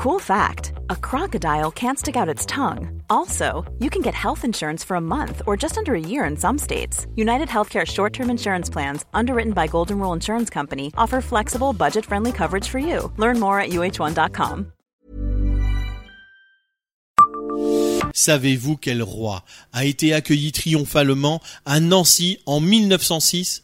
Cool fact a crocodile can't stick out its tongue. Also, you can get health insurance for a month or just under a year in some states. United Healthcare short term insurance plans, underwritten by Golden Rule Insurance Company, offer flexible, budget friendly coverage for you. Learn more at uh1.com. Savez-vous quel roi a été accueilli triomphalement à Nancy en 1906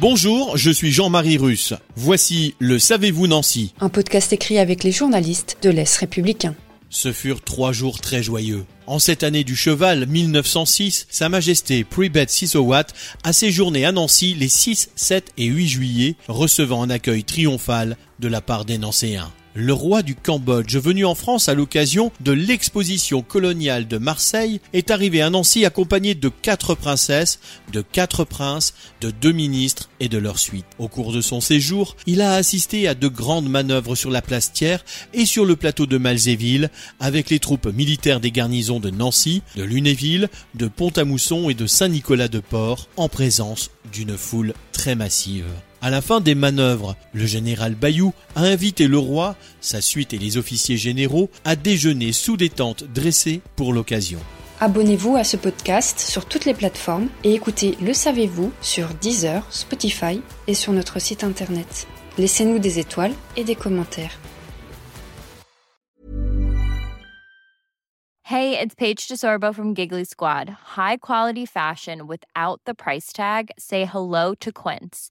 Bonjour, je suis Jean-Marie Russe. Voici le Savez-vous Nancy Un podcast écrit avec les journalistes de l'Est républicain. Ce furent trois jours très joyeux. En cette année du cheval 1906, Sa Majesté Pribet Sisowat a séjourné à Nancy les 6, 7 et 8 juillet, recevant un accueil triomphal de la part des Nancéens le roi du Cambodge, venu en France à l'occasion de l'exposition coloniale de Marseille, est arrivé à Nancy accompagné de quatre princesses, de quatre princes, de deux ministres et de leur suite. Au cours de son séjour, il a assisté à de grandes manœuvres sur la place Thiers et sur le plateau de Malzéville avec les troupes militaires des garnisons de Nancy, de Lunéville, de Pont-à-Mousson et de Saint-Nicolas-de-Port en présence d'une foule très massive. À la fin des manœuvres, le général Bayou a invité le roi, sa suite et les officiers généraux à déjeuner sous des tentes dressées pour l'occasion. Abonnez-vous à ce podcast sur toutes les plateformes et écoutez Le Savez-vous sur Deezer, Spotify et sur notre site internet. Laissez-nous des étoiles et des commentaires. Hey, it's Paige DeSorbo from Giggly Squad. High quality fashion without the price tag. Say hello to Quince.